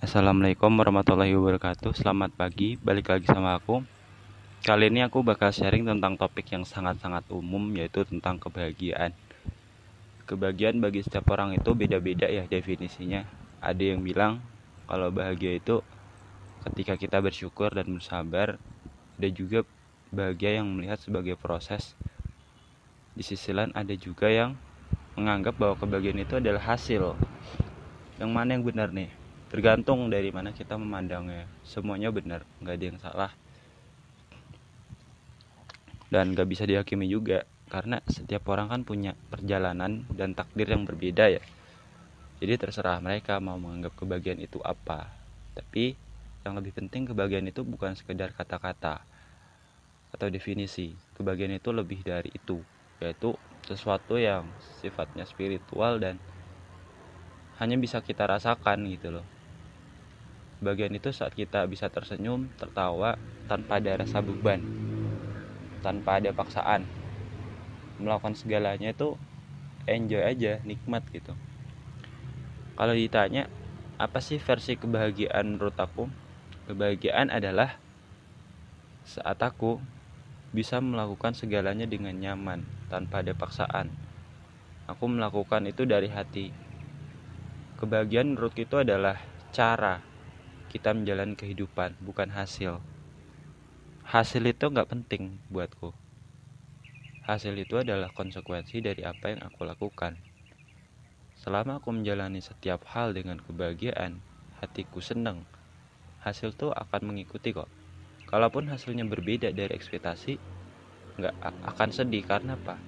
Assalamualaikum warahmatullahi wabarakatuh. Selamat pagi, balik lagi sama aku. Kali ini aku bakal sharing tentang topik yang sangat-sangat umum Yaitu tentang kebahagiaan. Kebahagiaan bagi setiap orang itu beda-beda ya definisinya. Ada yang bilang kalau bahagia itu ketika kita bersyukur dan bersabar. Ada juga bahagia yang melihat sebagai proses. Di sisi lain ada juga yang menganggap bahwa kebahagiaan itu adalah hasil. Yang mana yang benar nih? Tergantung dari mana kita memandangnya. Semuanya benar nggak ada yang salah. Dan nggak bisa dihakimi juga karena setiap orang kan punya perjalanan dan takdir yang berbeda ya. Jadi terserah mereka mau menganggap kebahagiaan itu apa. Tapi yang lebih penting kebahagiaan itu bukan sekedar kata-kata atau definisi. Kebahagiaan itu lebih dari itu yaitu sesuatu yang sifatnya spiritual dan hanya bisa kita rasakan gitu loh bagian itu saat kita bisa tersenyum, tertawa tanpa ada rasa beban, tanpa ada paksaan. Melakukan segalanya itu enjoy aja, nikmat gitu. Kalau ditanya, apa sih versi kebahagiaan menurut aku? Kebahagiaan adalah saat aku bisa melakukan segalanya dengan nyaman, tanpa ada paksaan. Aku melakukan itu dari hati. Kebahagiaan menurut itu adalah cara kita menjalani kehidupan bukan hasil. Hasil itu nggak penting buatku. Hasil itu adalah konsekuensi dari apa yang aku lakukan. Selama aku menjalani setiap hal dengan kebahagiaan hatiku senang hasil itu akan mengikuti kok. Kalaupun hasilnya berbeda dari ekspektasi nggak akan sedih karena apa?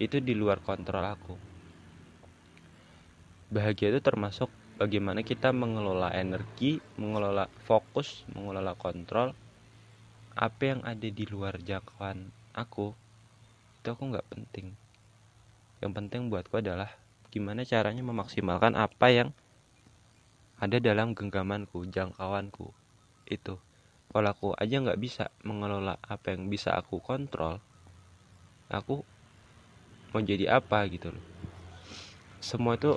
Itu di luar kontrol aku. Bahagia itu termasuk bagaimana kita mengelola energi, mengelola fokus, mengelola kontrol apa yang ada di luar jangkauan aku itu aku nggak penting. Yang penting buatku adalah gimana caranya memaksimalkan apa yang ada dalam genggamanku jangkauanku itu. Kalau aku aja nggak bisa mengelola apa yang bisa aku kontrol aku mau jadi apa gitu loh. Semua itu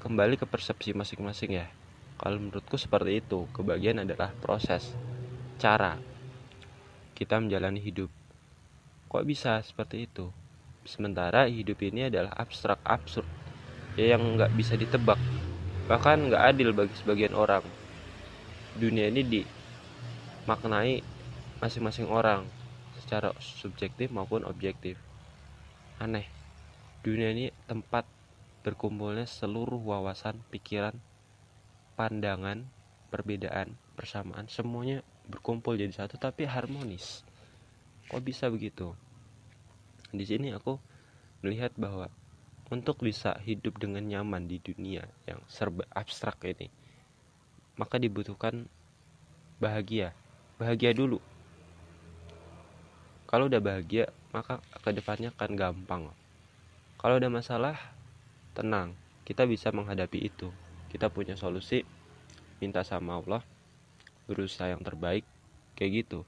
kembali ke persepsi masing-masing ya. Kalau menurutku seperti itu kebahagiaan adalah proses cara kita menjalani hidup. Kok bisa seperti itu? Sementara hidup ini adalah abstrak absurd. Ya yang nggak bisa ditebak. Bahkan nggak adil bagi sebagian orang. Dunia ini dimaknai masing-masing orang secara subjektif maupun objektif. Aneh dunia ini tempat berkumpulnya seluruh wawasan, pikiran, pandangan, perbedaan, persamaan, semuanya berkumpul jadi satu tapi harmonis. Kok bisa begitu? Di sini aku melihat bahwa untuk bisa hidup dengan nyaman di dunia yang serba abstrak ini, maka dibutuhkan bahagia. Bahagia dulu. Kalau udah bahagia, maka ke depannya akan gampang. Kalau ada masalah, tenang kita bisa menghadapi itu. Kita punya solusi minta sama Allah berusaha yang terbaik kayak gitu.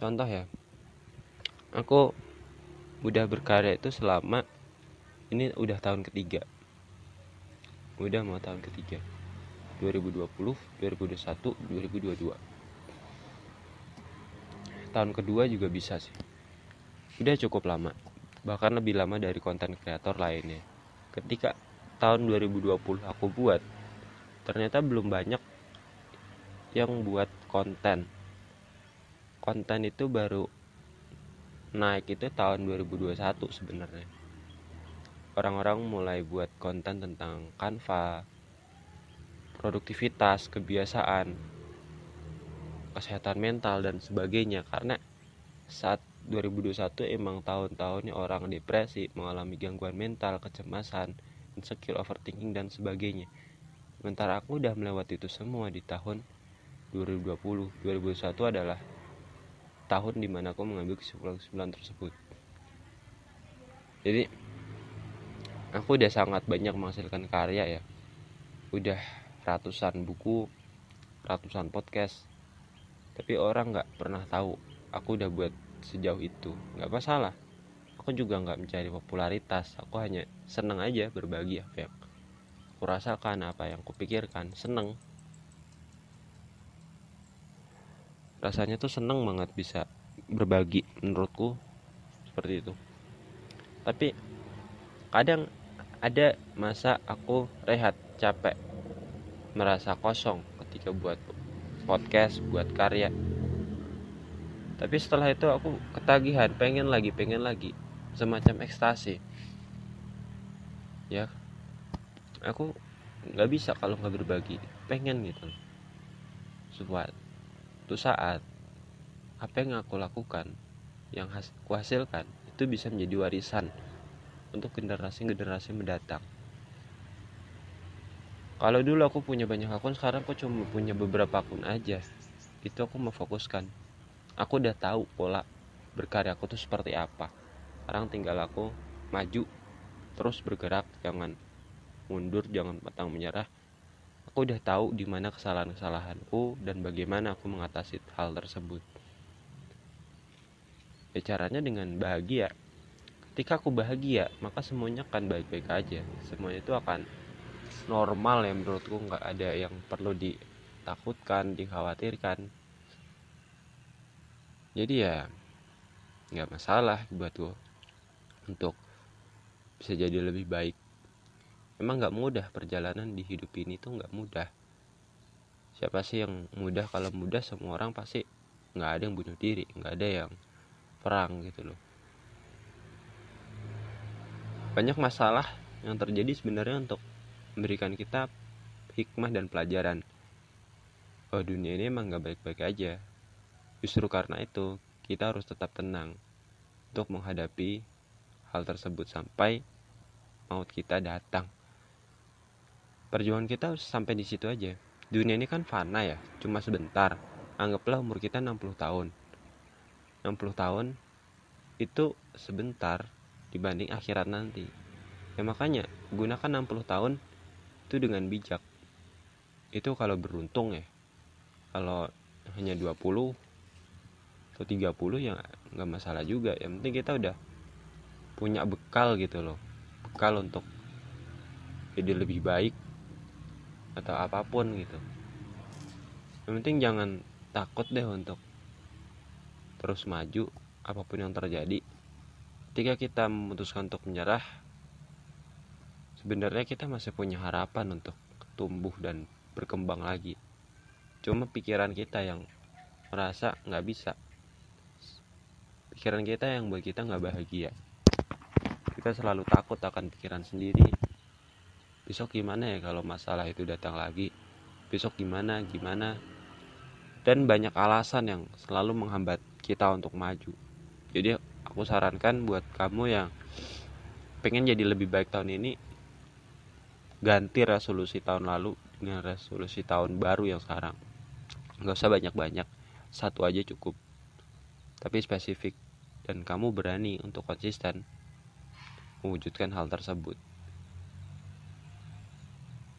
Contoh ya aku udah berkarya itu selama ini udah tahun ketiga. Udah mau tahun ketiga. 2020 2021 2022 tahun kedua juga bisa sih. Udah cukup lama bahkan lebih lama dari konten kreator lainnya. Ketika tahun 2020 aku buat, ternyata belum banyak yang buat konten. Konten itu baru naik itu tahun 2021 sebenarnya. Orang-orang mulai buat konten tentang Canva, produktivitas, kebiasaan, kesehatan mental dan sebagainya karena saat 2021 emang tahun-tahunnya orang depresi, mengalami gangguan mental, kecemasan, insecure, overthinking dan sebagainya. Sementara aku udah melewati itu semua di tahun 2020. 2021 adalah tahun di mana aku mengambil kesimpulan-kesimpulan tersebut. Jadi aku udah sangat banyak menghasilkan karya ya. Udah ratusan buku, ratusan podcast. Tapi orang nggak pernah tahu aku udah buat sejauh itu. Nggak masalah. Aku juga nggak mencari popularitas. Aku hanya seneng aja berbagi apa yang aku rasakan apa yang kupikirkan seneng. Rasanya tuh seneng banget bisa berbagi menurutku seperti itu. Tapi kadang ada masa aku rehat capek merasa kosong ketika buat podcast buat karya tapi setelah itu aku ketagihan pengen lagi pengen lagi. Semacam ekstasi. Ya. Aku nggak bisa kalau nggak berbagi. Pengen gitu. Suatu saat apa yang aku lakukan yang aku hasilkan itu bisa menjadi warisan untuk generasi-generasi mendatang. Kalau dulu aku punya banyak akun sekarang aku cuma punya beberapa akun aja. Itu aku mau fokuskan aku udah tahu pola berkarya aku tuh seperti apa. Sekarang tinggal aku maju terus bergerak jangan mundur jangan patang menyerah. Aku udah tahu di mana kesalahan-kesalahanku dan bagaimana aku mengatasi hal tersebut. Ya caranya dengan bahagia. Ketika aku bahagia maka semuanya akan baik-baik aja. Semuanya itu akan normal ya menurutku. Nggak ada yang perlu ditakutkan dikhawatirkan jadi ya nggak masalah buat gue untuk bisa jadi lebih baik. Emang nggak mudah perjalanan di hidup ini tuh nggak mudah. Siapa sih yang mudah? Kalau mudah semua orang pasti nggak ada yang bunuh diri nggak ada yang perang gitu loh. Banyak masalah yang terjadi sebenarnya untuk memberikan kita hikmah dan pelajaran. Oh dunia ini emang nggak baik-baik aja Justru karena itu, kita harus tetap tenang untuk menghadapi hal tersebut sampai maut kita datang. Perjuangan kita harus sampai di situ aja. Dunia ini kan fana ya, cuma sebentar. Anggaplah umur kita 60 tahun. 60 tahun itu sebentar dibanding akhirat nanti. Ya makanya gunakan 60 tahun itu dengan bijak. Itu kalau beruntung ya. Kalau hanya 20 atau 30 ya nggak masalah juga. Yang penting kita udah punya bekal gitu loh. Bekal untuk jadi lebih baik atau apa pun gitu. Yang penting jangan takut deh untuk terus maju apa pun yang terjadi. Ketika kita memutuskan untuk menyerah sebenarnya kita masih punya harapan untuk tumbuh dan berkembang lagi. Cuma pikiran kita yang merasa nggak bisa pikiran kita yang buat kita nggak bahagia. Kita selalu takut akan pikiran sendiri. Besok gimana ya kalau masalah itu datang lagi? Besok gimana gimana? Dan banyak alasan yang selalu menghambat kita untuk maju. Jadi aku sarankan buat kamu yang pengen jadi lebih baik tahun ini ganti resolusi tahun lalu dengan resolusi tahun baru yang sekarang. Nggak usah banyak-banyak. Satu aja cukup. Tapi spesifik dan kamu berani untuk konsisten mewujudkan hal tersebut.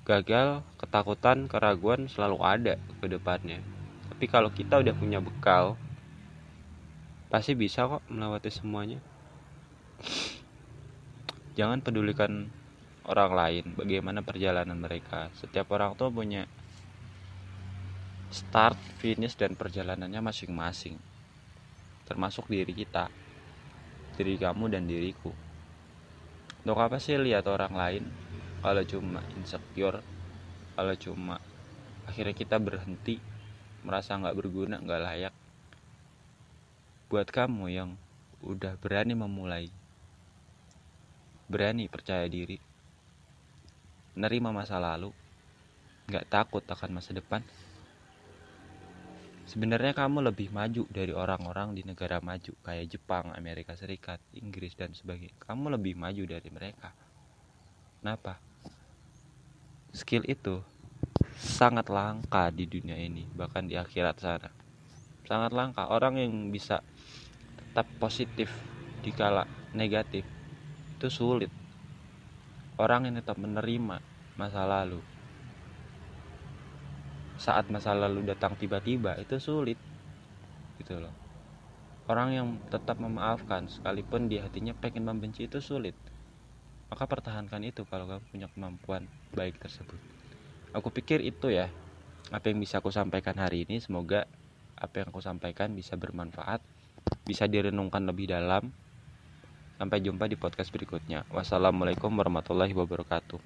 Gagal, ketakutan, keraguan selalu ada ke depannya. Tapi kalau kita udah punya bekal, pasti bisa kok melewati semuanya. Jangan pedulikan orang lain, bagaimana perjalanan mereka. Setiap orang tuh punya start, finish, dan perjalanannya masing-masing. Termasuk diri kita diri kamu dan diriku. Untuk apa sih lihat orang lain kalau cuma insecure kalau cuma akhirnya kita berhenti merasa nggak berguna nggak layak? Buat kamu yang udah berani memulai berani percaya diri menerima masa lalu nggak takut akan masa depan Sebenarnya kamu lebih maju dari orang-orang di negara maju kayak Jepang, Amerika Serikat, Inggris dan sebagainya. Kamu lebih maju dari mereka. Kenapa? Skill itu sangat langka di dunia ini, bahkan di akhirat sana. Sangat langka orang yang bisa tetap positif di kala negatif itu sulit. Orang yang tetap menerima masa lalu saat masa lalu datang tiba-tiba itu sulit. Gitu loh. Orang yang tetap memaafkan sekalipun di hatinya pengen membenci itu sulit. Maka pertahankan itu kalau kamu punya kemampuan baik tersebut. Aku pikir itu ya apa yang bisa aku sampaikan hari ini. Semoga apa yang aku sampaikan bisa bermanfaat bisa direnungkan lebih dalam. Sampai jumpa di podcast berikutnya. Wassalamualaikum warahmatullahi wabarakatuh